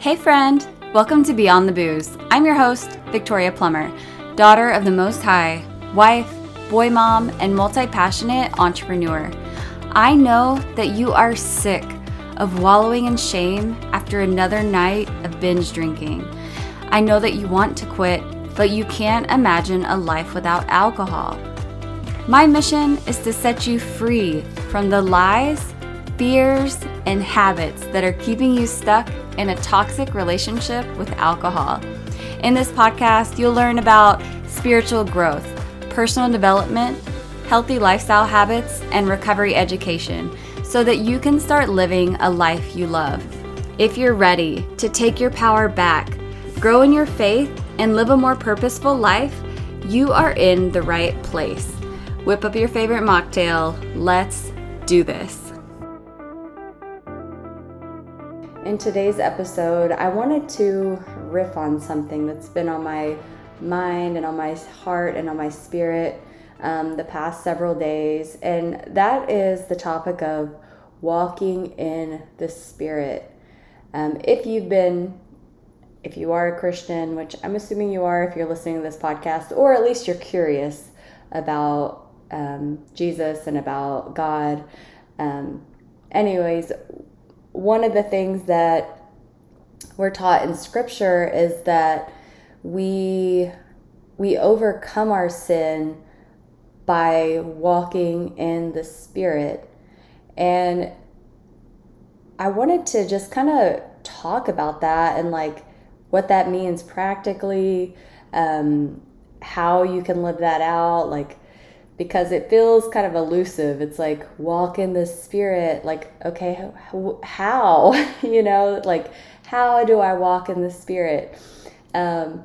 Hey, friend! Welcome to Beyond the Booze. I'm your host, Victoria Plummer, daughter of the Most High, wife, boy mom, and multi passionate entrepreneur. I know that you are sick of wallowing in shame after another night of binge drinking. I know that you want to quit, but you can't imagine a life without alcohol. My mission is to set you free from the lies, fears, and habits that are keeping you stuck in a toxic relationship with alcohol. In this podcast, you'll learn about spiritual growth, personal development, healthy lifestyle habits, and recovery education so that you can start living a life you love. If you're ready to take your power back, grow in your faith, and live a more purposeful life, you are in the right place. Whip up your favorite mocktail. Let's do this. In today's episode, I wanted to riff on something that's been on my mind and on my heart and on my spirit um, the past several days, and that is the topic of walking in the Spirit. Um, if you've been, if you are a Christian, which I'm assuming you are if you're listening to this podcast, or at least you're curious about um, Jesus and about God. Um, anyways, one of the things that we're taught in scripture is that we we overcome our sin by walking in the spirit. And i wanted to just kind of talk about that and like what that means practically um, how you can live that out like because it feels kind of elusive. It's like walk in the spirit. Like, okay, how? you know, like, how do I walk in the spirit? Um,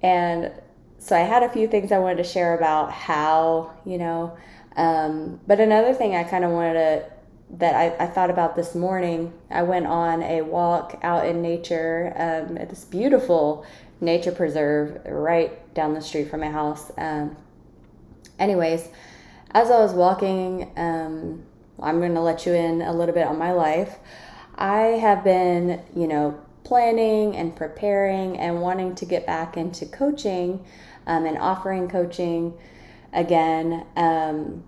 and so I had a few things I wanted to share about how, you know. Um, but another thing I kind of wanted to, that I, I thought about this morning, I went on a walk out in nature um, at this beautiful nature preserve right down the street from my house. Anyways, as I was walking, um, I'm going to let you in a little bit on my life. I have been, you know, planning and preparing and wanting to get back into coaching um, and offering coaching again. Um,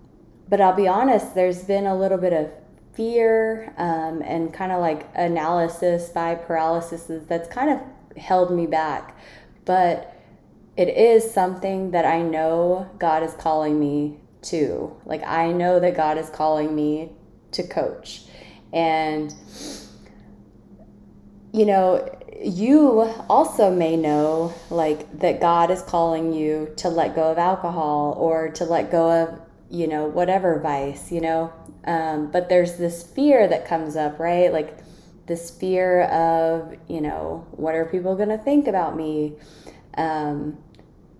but I'll be honest, there's been a little bit of fear um, and kind of like analysis by paralysis that's kind of held me back. But it is something that I know God is calling me to. Like, I know that God is calling me to coach. And, you know, you also may know, like, that God is calling you to let go of alcohol or to let go of, you know, whatever vice, you know. Um, but there's this fear that comes up, right? Like, this fear of, you know, what are people going to think about me? Um,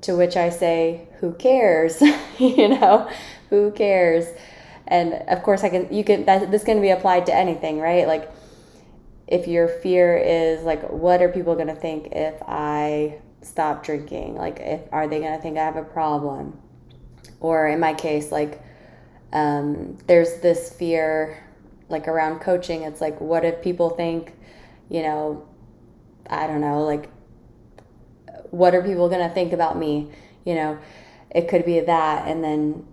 to which I say, who cares? you know, who cares? And of course, I can, you can, that, this can be applied to anything, right? Like, if your fear is like, what are people going to think if I stop drinking? Like, if, are they going to think I have a problem? Or in my case, like, um, there's this fear, like around coaching. It's like, what if people think, you know, I don't know, like what are people going to think about me? You know it could be that and then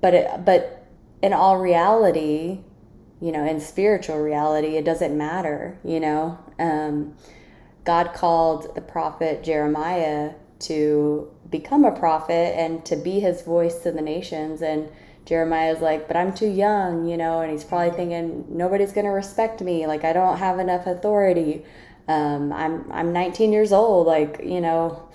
but it but in all reality you know in spiritual reality it doesn't matter you know? Um, god called the prophet jeremiah to become a prophet and to be his voice to the nations and jeremiah's like but i'm too young you know and he's probably thinking nobody's going to respect me like i don't have enough authority um, I'm I'm 19 years old, like you know,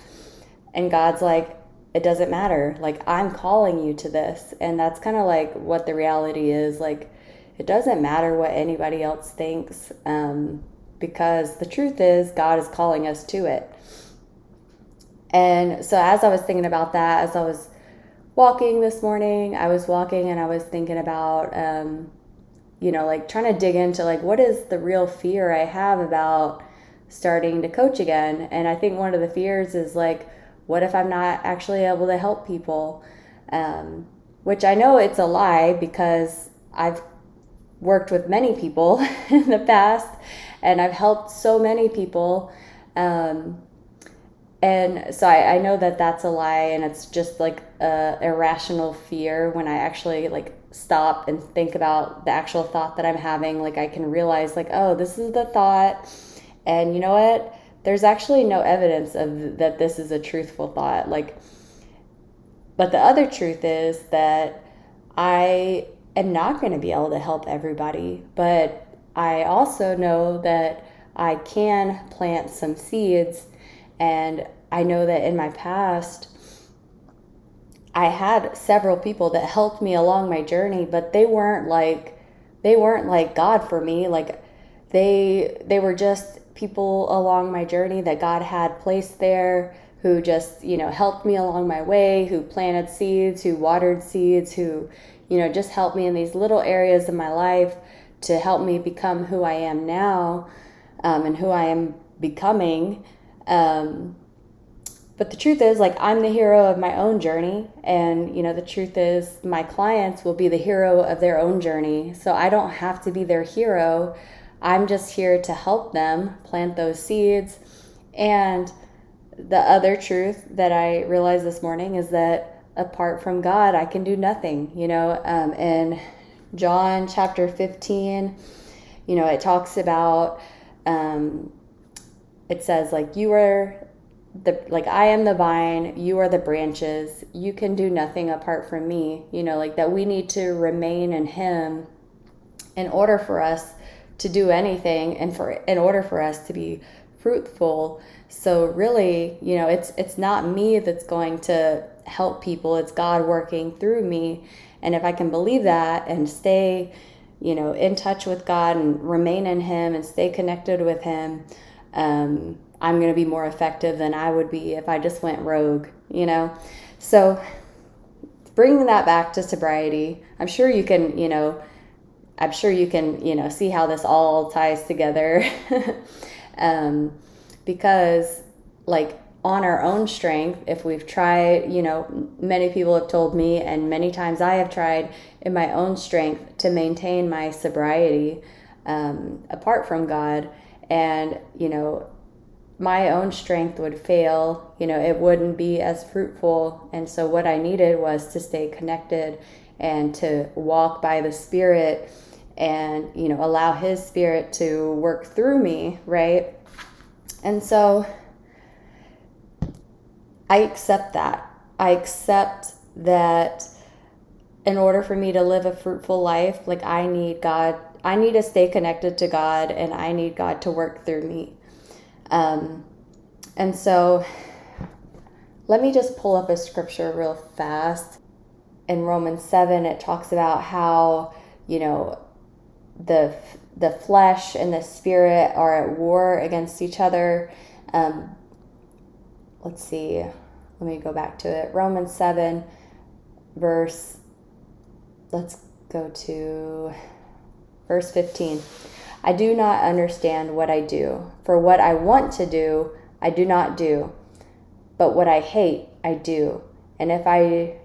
and God's like, it doesn't matter. Like I'm calling you to this, and that's kind of like what the reality is. Like it doesn't matter what anybody else thinks, um, because the truth is God is calling us to it. And so as I was thinking about that, as I was walking this morning, I was walking and I was thinking about. Um, you know, like trying to dig into like what is the real fear I have about starting to coach again. And I think one of the fears is like, what if I'm not actually able to help people? Um, which I know it's a lie because I've worked with many people in the past, and I've helped so many people. Um, and so I, I know that that's a lie, and it's just like a irrational fear when I actually like stop and think about the actual thought that I'm having. Like I can realize, like, oh, this is the thought, and you know what? There's actually no evidence of that this is a truthful thought. Like, but the other truth is that I am not going to be able to help everybody, but I also know that I can plant some seeds. And I know that in my past, I had several people that helped me along my journey, but they weren't like they weren't like God for me. Like they they were just people along my journey that God had placed there who just, you know, helped me along my way, who planted seeds, who watered seeds, who, you know, just helped me in these little areas of my life to help me become who I am now um, and who I am becoming. Um, but the truth is, like, I'm the hero of my own journey. And, you know, the truth is, my clients will be the hero of their own journey. So I don't have to be their hero. I'm just here to help them plant those seeds. And the other truth that I realized this morning is that apart from God, I can do nothing. You know, um, in John chapter 15, you know, it talks about, um, it says, like, you are the like I am the vine, you are the branches. You can do nothing apart from me. You know, like that we need to remain in him in order for us to do anything and for in order for us to be fruitful. So really, you know, it's it's not me that's going to help people. It's God working through me. And if I can believe that and stay, you know, in touch with God and remain in him and stay connected with him, um, I'm going to be more effective than I would be if I just went rogue, you know? So bringing that back to sobriety, I'm sure you can, you know, I'm sure you can, you know, see how this all ties together. um, because, like, on our own strength, if we've tried, you know, many people have told me, and many times I have tried in my own strength to maintain my sobriety um, apart from God. And, you know, my own strength would fail, you know, it wouldn't be as fruitful. And so, what I needed was to stay connected and to walk by the Spirit and, you know, allow His Spirit to work through me, right? And so, I accept that. I accept that in order for me to live a fruitful life, like I need God, I need to stay connected to God and I need God to work through me. Um, and so let me just pull up a scripture real fast. In Romans 7, it talks about how, you know, the the flesh and the spirit are at war against each other. Um, let's see. Let me go back to it. Romans 7, verse, let's go to verse 15. I do not understand what I do, for what I want to do, I do not do, but what I hate, I do. And if I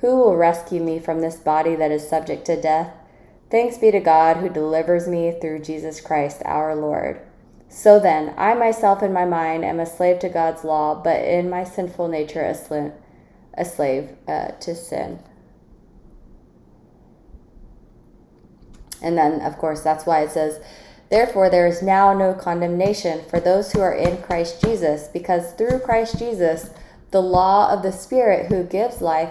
Who will rescue me from this body that is subject to death? Thanks be to God who delivers me through Jesus Christ our Lord. So then, I myself in my mind am a slave to God's law, but in my sinful nature a, sl- a slave uh, to sin. And then, of course, that's why it says, Therefore, there is now no condemnation for those who are in Christ Jesus, because through Christ Jesus, the law of the Spirit who gives life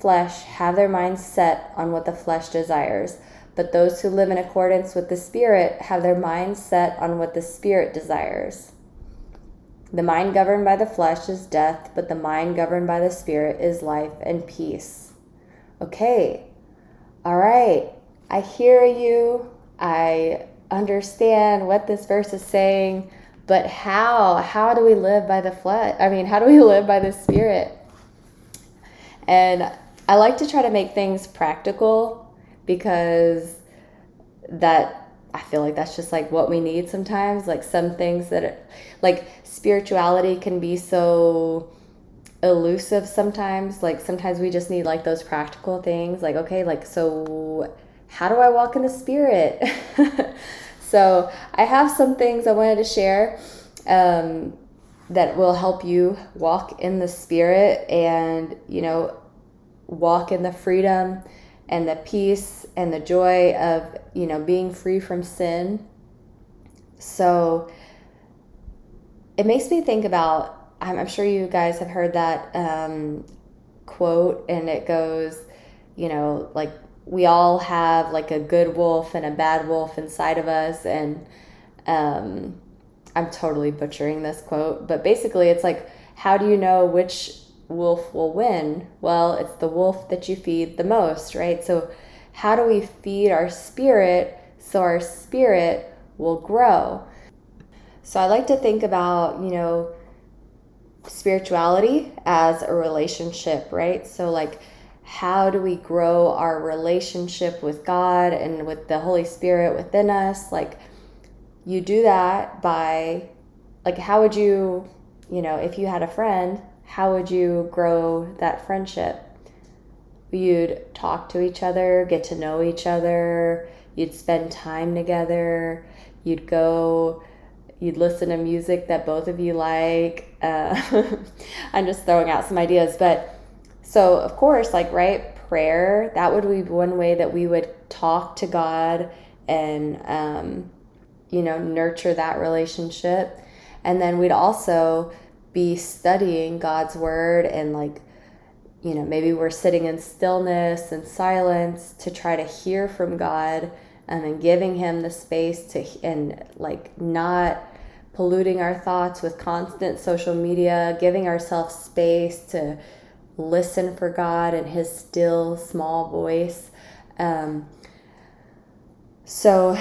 flesh have their minds set on what the flesh desires, but those who live in accordance with the Spirit have their minds set on what the Spirit desires. The mind governed by the flesh is death, but the mind governed by the Spirit is life and peace. Okay, all right, I hear you. I understand what this verse is saying, but how? How do we live by the flesh? I mean, how do we live by the Spirit? And I like to try to make things practical because that I feel like that's just like what we need sometimes. Like some things that, are, like spirituality can be so elusive sometimes. Like sometimes we just need like those practical things. Like, okay, like, so how do I walk in the spirit? so I have some things I wanted to share um, that will help you walk in the spirit and, you know, walk in the freedom and the peace and the joy of you know being free from sin. So it makes me think about i'm, I'm sure you guys have heard that um, quote and it goes you know like we all have like a good wolf and a bad wolf inside of us. And um, i'm totally butchering this quote but basically it's like how do you know which wolf will win? Well, it's the wolf that you feed the most, right? So, how do we feed our spirit so our spirit will grow? So, I like to think about, you know, spirituality as a relationship, right? So, like, how do we grow our relationship with God and with the Holy Spirit within us? Like, you do that by, like, how would you, you know, if you had a friend how would you grow that friendship? You'd talk to each other, get to know each other, you'd spend time together, you'd go, you'd listen to music that both of you like. Uh, I'm just throwing out some ideas, but so of course, like, right, prayer, that would be one way that we would talk to God and, um, you know, nurture that relationship. And then we'd also be studying God's word and like you know maybe we're sitting in stillness and silence to try to hear from God and then giving him the space to and like not polluting our thoughts with constant social media giving ourselves space to listen for God and his still small voice. Um, so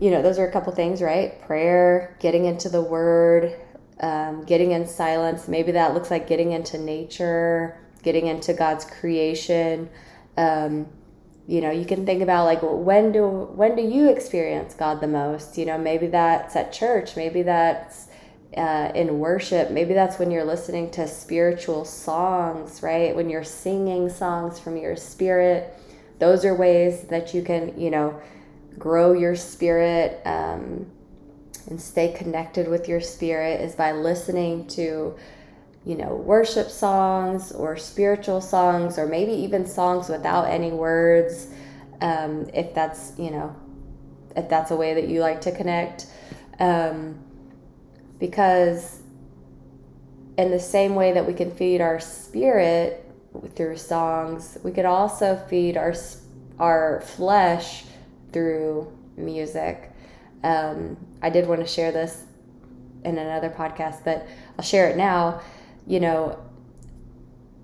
you know those are a couple things right? Prayer getting into the word um, getting in silence. Maybe that looks like getting into nature, getting into God's creation. Um, you know, you can think about like when do when do you experience God the most? You know, maybe that's at church. Maybe that's uh, in worship. Maybe that's when you're listening to spiritual songs, right? When you're singing songs from your spirit. Those are ways that you can, you know, grow your spirit. Um, and stay connected with your spirit is by listening to you know worship songs or spiritual songs or maybe even songs without any words um, if that's you know if that's a way that you like to connect. Um, because in the same way that we can feed our spirit through songs we could also feed our our flesh through music um, I did want to share this in another podcast, but I'll share it now. You know,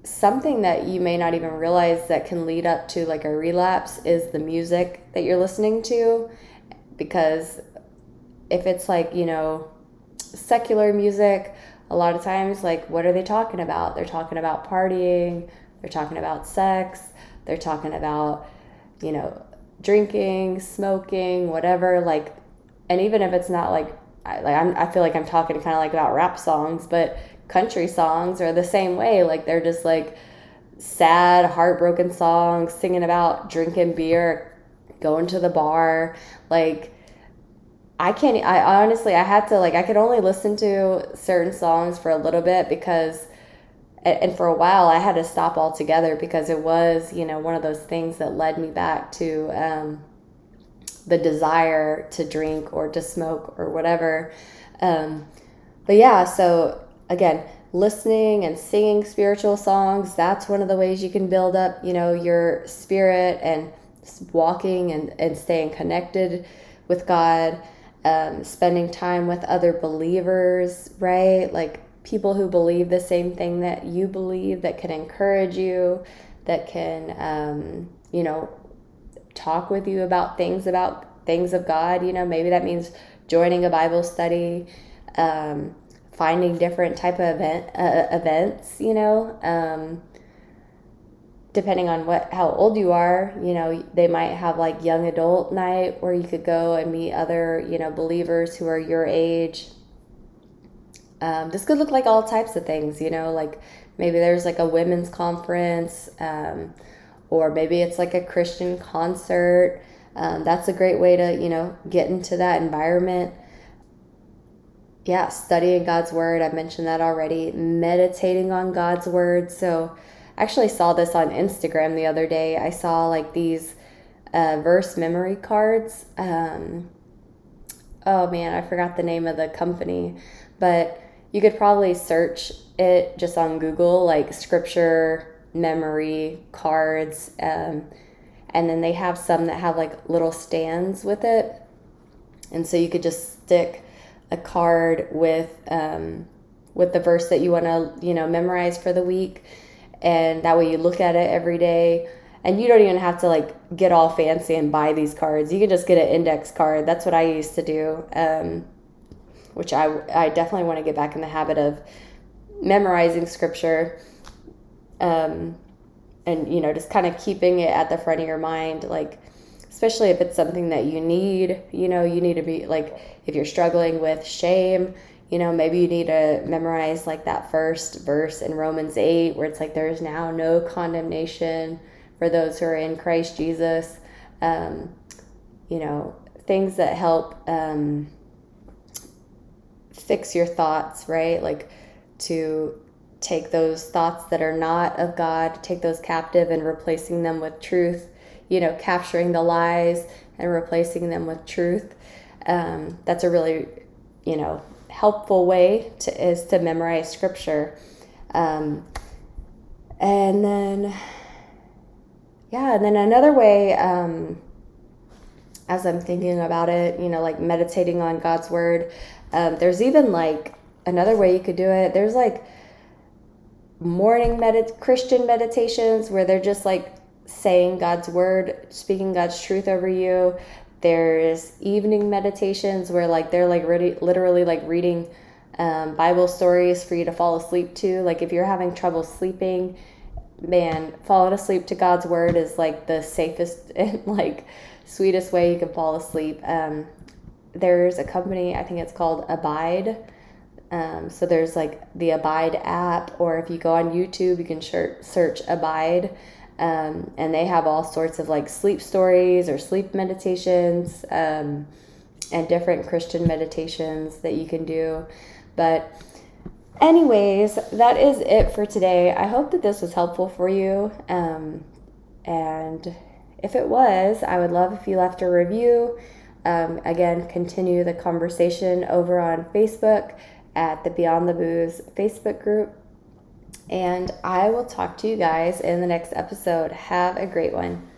something that you may not even realize that can lead up to like a relapse is the music that you're listening to. Because if it's like, you know, secular music, a lot of times, like, what are they talking about? They're talking about partying, they're talking about sex, they're talking about, you know, drinking, smoking, whatever. Like, and even if it's not like I, like I'm, I feel like I'm talking kind of like about rap songs, but country songs are the same way. Like they're just like sad, heartbroken songs, singing about drinking beer, going to the bar. Like I can't. I honestly, I had to like I could only listen to certain songs for a little bit because and for a while I had to stop altogether because it was, you know, one of those things that led me back to um, the desire to drink or to smoke or whatever. Um, but yeah, so again, listening and singing spiritual songs, that's one of the ways you can build up, you know, your spirit and walking and, and staying connected with God. Um, spending time with other believers, right? Like people who believe the same thing that you believe that can encourage you, that can, um, you know, talk with you about things about things of God. You know, maybe that means joining a Bible study, um, finding different type of event uh, events. You know, um, depending on what how old you are. You know, they might have like young adult night where you could go and meet other you know believers who are your age um, this could look like all types of things, you know, like maybe there's like a women's conference, um, or maybe it's like a Christian concert. Um, that's a great way to, you know, get into that environment. Yeah, studying God's word. I mentioned that already. Meditating on God's word. So, I actually saw this on Instagram the other day. I saw like these uh, verse memory cards. Um, oh man, I forgot the name of the company, but you could probably search it just on Google, like scripture memory cards. Um, and then they have some that have like little stands with it. And so you could just stick a card with um, with the verse that you want to you know memorize for the week, and that way you look at it every day. And you don't even have to like get all fancy and buy these cards. You can just get an index card. That's what I used to do. Um, which I, I definitely want to get back in the habit of memorizing scripture um, and you know just kind of keeping it at the front of your mind like especially if it's something that you need you know you need to be like if you're struggling with shame you know maybe you need to memorize like that first verse in romans 8 where it's like there's now no condemnation for those who are in christ jesus um, you know things that help um, fix your thoughts, right? Like to take those thoughts that are not of God, take those captive and replacing them with truth, you know, capturing the lies and replacing them with truth. Um, that's a really, you know, helpful way to is to memorize scripture. Um, and then, yeah, and then another way, um, as I'm thinking about it, you know, like meditating on God's word, um, there's even like another way you could do it. There's like morning medit Christian meditations where they're just like saying God's word, speaking God's truth over you. There's evening meditations where like they're like really, literally like reading um, Bible stories for you to fall asleep to. Like if you're having trouble sleeping, man, falling asleep to God's word is like the safest and like sweetest way you can fall asleep. Um, there's a company, I think it's called Abide. Um, so there's like the Abide app, or if you go on YouTube, you can search Abide. Um, and they have all sorts of like sleep stories or sleep meditations um, and different Christian meditations that you can do. But, anyways, that is it for today. I hope that this was helpful for you. Um, and if it was, I would love if you left a review um, again, continue the conversation over on Facebook at the Beyond the Booze Facebook group. And I will talk to you guys in the next episode. Have a great one.